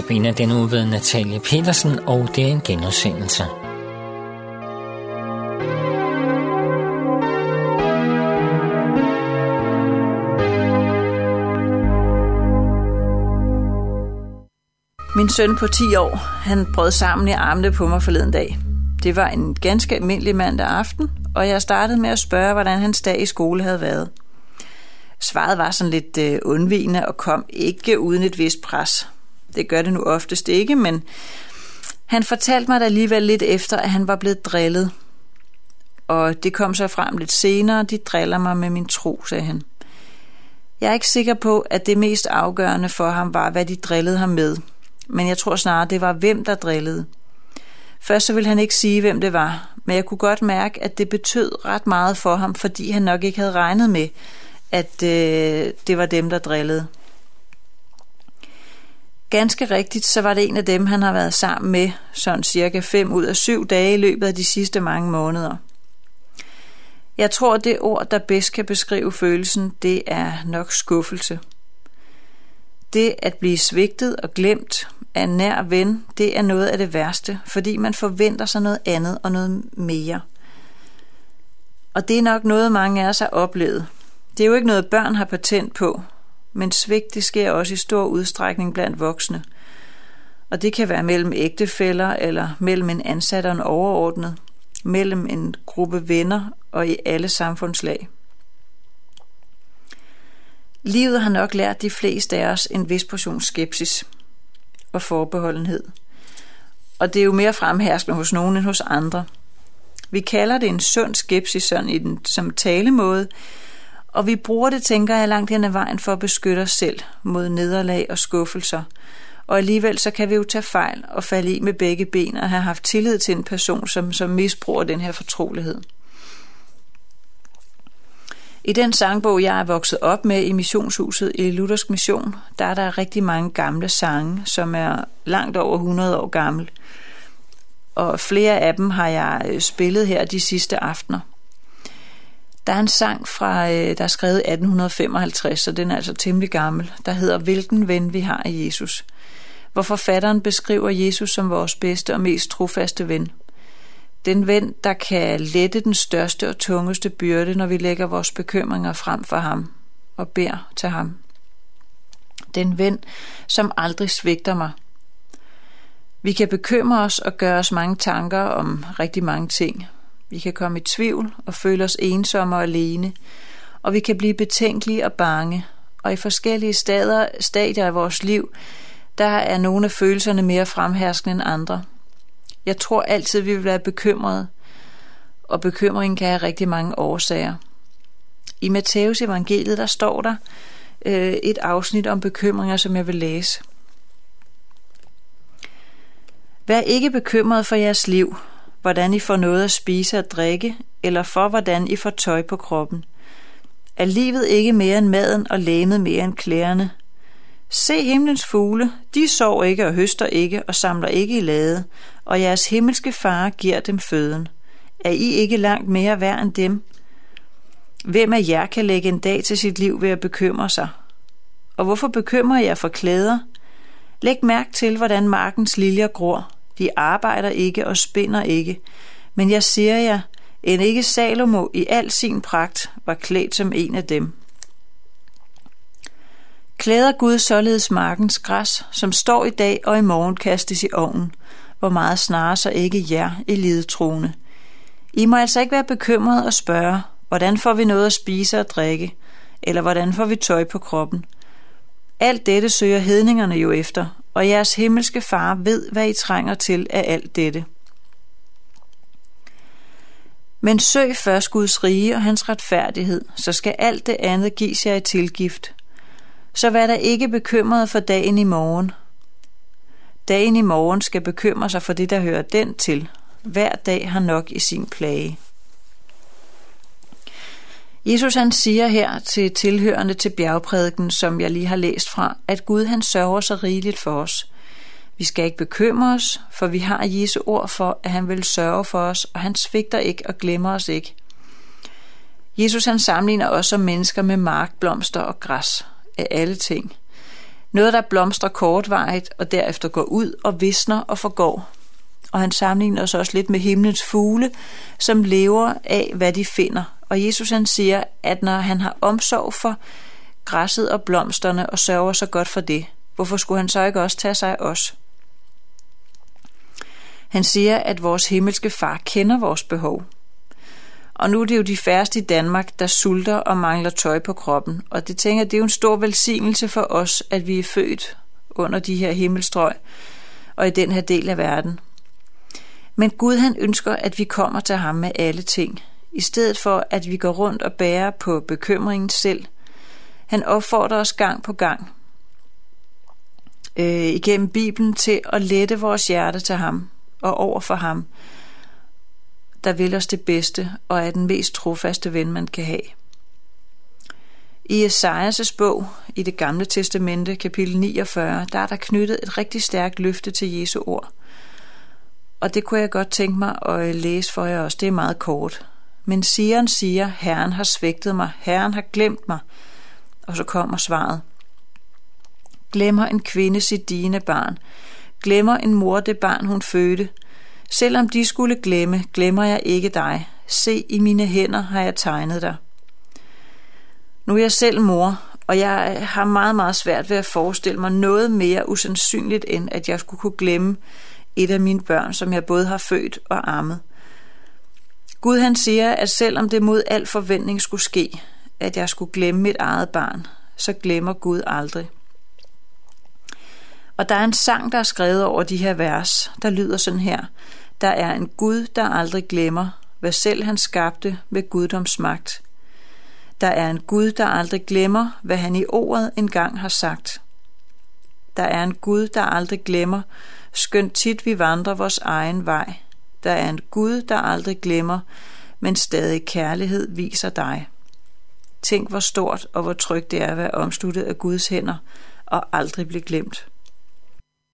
Sabina den uge ved Natalie Petersen, og det er en genudsendelse. Min søn på 10 år, han brød sammen i armene på mig forleden dag. Det var en ganske almindelig mandag aften, og jeg startede med at spørge, hvordan hans dag i skole havde været. Svaret var sådan lidt øh, undvigende og kom ikke uden et vist pres. Det gør det nu oftest ikke, men han fortalte mig da alligevel lidt efter, at han var blevet drillet. Og det kom så frem lidt senere, de driller mig med min tro, sagde han. Jeg er ikke sikker på, at det mest afgørende for ham var, hvad de drillede ham med. Men jeg tror snarere, det var hvem, der drillede. Først så ville han ikke sige, hvem det var, men jeg kunne godt mærke, at det betød ret meget for ham, fordi han nok ikke havde regnet med, at øh, det var dem, der drillede. Ganske rigtigt, så var det en af dem, han har været sammen med, sådan cirka 5 ud af 7 dage i løbet af de sidste mange måneder. Jeg tror, det ord, der bedst kan beskrive følelsen, det er nok skuffelse. Det at blive svigtet og glemt af en nær ven, det er noget af det værste, fordi man forventer sig noget andet og noget mere. Og det er nok noget, mange af os har oplevet. Det er jo ikke noget, børn har patent på, men svigt det sker også i stor udstrækning blandt voksne. Og det kan være mellem ægtefæller eller mellem en ansat og en overordnet, mellem en gruppe venner og i alle samfundslag. Livet har nok lært de fleste af os en vis portion skepsis og forbeholdenhed. Og det er jo mere fremherskende hos nogen end hos andre. Vi kalder det en sund skepsis sådan i den, som talemåde, og vi bruger det, tænker jeg, langt hen ad vejen for at beskytte os selv mod nederlag og skuffelser. Og alligevel så kan vi jo tage fejl og falde i med begge ben og have haft tillid til en person, som, som misbruger den her fortrolighed. I den sangbog, jeg er vokset op med i missionshuset i Luthersk Mission, der er der rigtig mange gamle sange, som er langt over 100 år gamle. Og flere af dem har jeg øh, spillet her de sidste aftener. Der er en sang fra, øh, der er skrevet 1855, så den er altså temmelig gammel, der hedder Hvilken ven vi har af Jesus, hvor forfatteren beskriver Jesus som vores bedste og mest trofaste ven. Den ven, der kan lette den største og tungeste byrde, når vi lægger vores bekymringer frem for ham og beder til ham. Den ven, som aldrig svigter mig. Vi kan bekymre os og gøre os mange tanker om rigtig mange ting, vi kan komme i tvivl og føle os ensomme og alene, og vi kan blive betænkelige og bange. Og i forskellige stadier, stadier af vores liv, der er nogle af følelserne mere fremherskende end andre. Jeg tror altid, vi vil være bekymrede, og bekymringen kan have rigtig mange årsager. I Matteus evangeliet, der står der øh, et afsnit om bekymringer, som jeg vil læse. Vær ikke bekymret for jeres liv, hvordan I får noget at spise og drikke, eller for hvordan I får tøj på kroppen. Er livet ikke mere end maden og læmet mere end klæderne? Se himlens fugle, de sover ikke og høster ikke og samler ikke i lade, og jeres himmelske far giver dem føden. Er I ikke langt mere værd end dem? Hvem af jer kan lægge en dag til sit liv ved at bekymre sig? Og hvorfor bekymrer jeg for klæder? Læg mærke til, hvordan markens liljer gror. De arbejder ikke og spinder ikke. Men jeg siger jer, end ikke Salomo i al sin pragt var klædt som en af dem. Klæder Gud således markens græs, som står i dag og i morgen kastes i ovnen, hvor meget snarere så ikke jer i lidetroende. I må altså ikke være bekymret og spørge, hvordan får vi noget at spise og drikke, eller hvordan får vi tøj på kroppen. Alt dette søger hedningerne jo efter, og jeres himmelske far ved, hvad I trænger til af alt dette. Men søg først Guds rige og hans retfærdighed, så skal alt det andet gives jer i tilgift. Så vær der ikke bekymret for dagen i morgen. Dagen i morgen skal bekymre sig for det, der hører den til. Hver dag har nok i sin plage. Jesus han siger her til tilhørende til bjergprædiken, som jeg lige har læst fra, at Gud han sørger så rigeligt for os. Vi skal ikke bekymre os, for vi har Jesu ord for, at han vil sørge for os, og han svigter ikke og glemmer os ikke. Jesus han sammenligner os som mennesker med markblomster og græs af alle ting. Noget, der blomstrer kortvarigt og derefter går ud og visner og forgår. Og han sammenligner os også lidt med himlens fugle, som lever af, hvad de finder. Og Jesus han siger, at når han har omsorg for græsset og blomsterne og sørger så godt for det, hvorfor skulle han så ikke også tage sig af os? Han siger, at vores himmelske far kender vores behov. Og nu er det jo de færreste i Danmark, der sulter og mangler tøj på kroppen. Og det tænker det er jo en stor velsignelse for os, at vi er født under de her himmelstrøg og i den her del af verden. Men Gud han ønsker, at vi kommer til ham med alle ting, i stedet for at vi går rundt og bærer på bekymringen selv. Han opfordrer os gang på gang øh, igennem Bibelen til at lette vores hjerte til ham og over for ham, der vil os det bedste og er den mest trofaste ven, man kan have. I Esajas' bog i det gamle testamente, kapitel 49, der er der knyttet et rigtig stærkt løfte til Jesu ord. Og det kunne jeg godt tænke mig at læse for jer også. Det er meget kort. Men Sion siger, Herren har svigtet mig, Herren har glemt mig. Og så kommer svaret. Glemmer en kvinde sit dine barn, glemmer en mor det barn, hun fødte. Selvom de skulle glemme, glemmer jeg ikke dig. Se, i mine hænder har jeg tegnet dig. Nu er jeg selv mor, og jeg har meget, meget svært ved at forestille mig noget mere usandsynligt, end at jeg skulle kunne glemme et af mine børn, som jeg både har født og ammet. Gud han siger, at selvom det mod al forventning skulle ske, at jeg skulle glemme mit eget barn, så glemmer Gud aldrig. Og der er en sang, der er skrevet over de her vers, der lyder sådan her. Der er en Gud, der aldrig glemmer, hvad selv han skabte ved guddomsmagt. Der er en Gud, der aldrig glemmer, hvad han i ordet engang har sagt. Der er en Gud, der aldrig glemmer, skønt tit vi vandrer vores egen vej. Der er en Gud, der aldrig glemmer, men stadig kærlighed viser dig. Tænk, hvor stort og hvor trygt det er at være omsluttet af Guds hænder og aldrig blive glemt.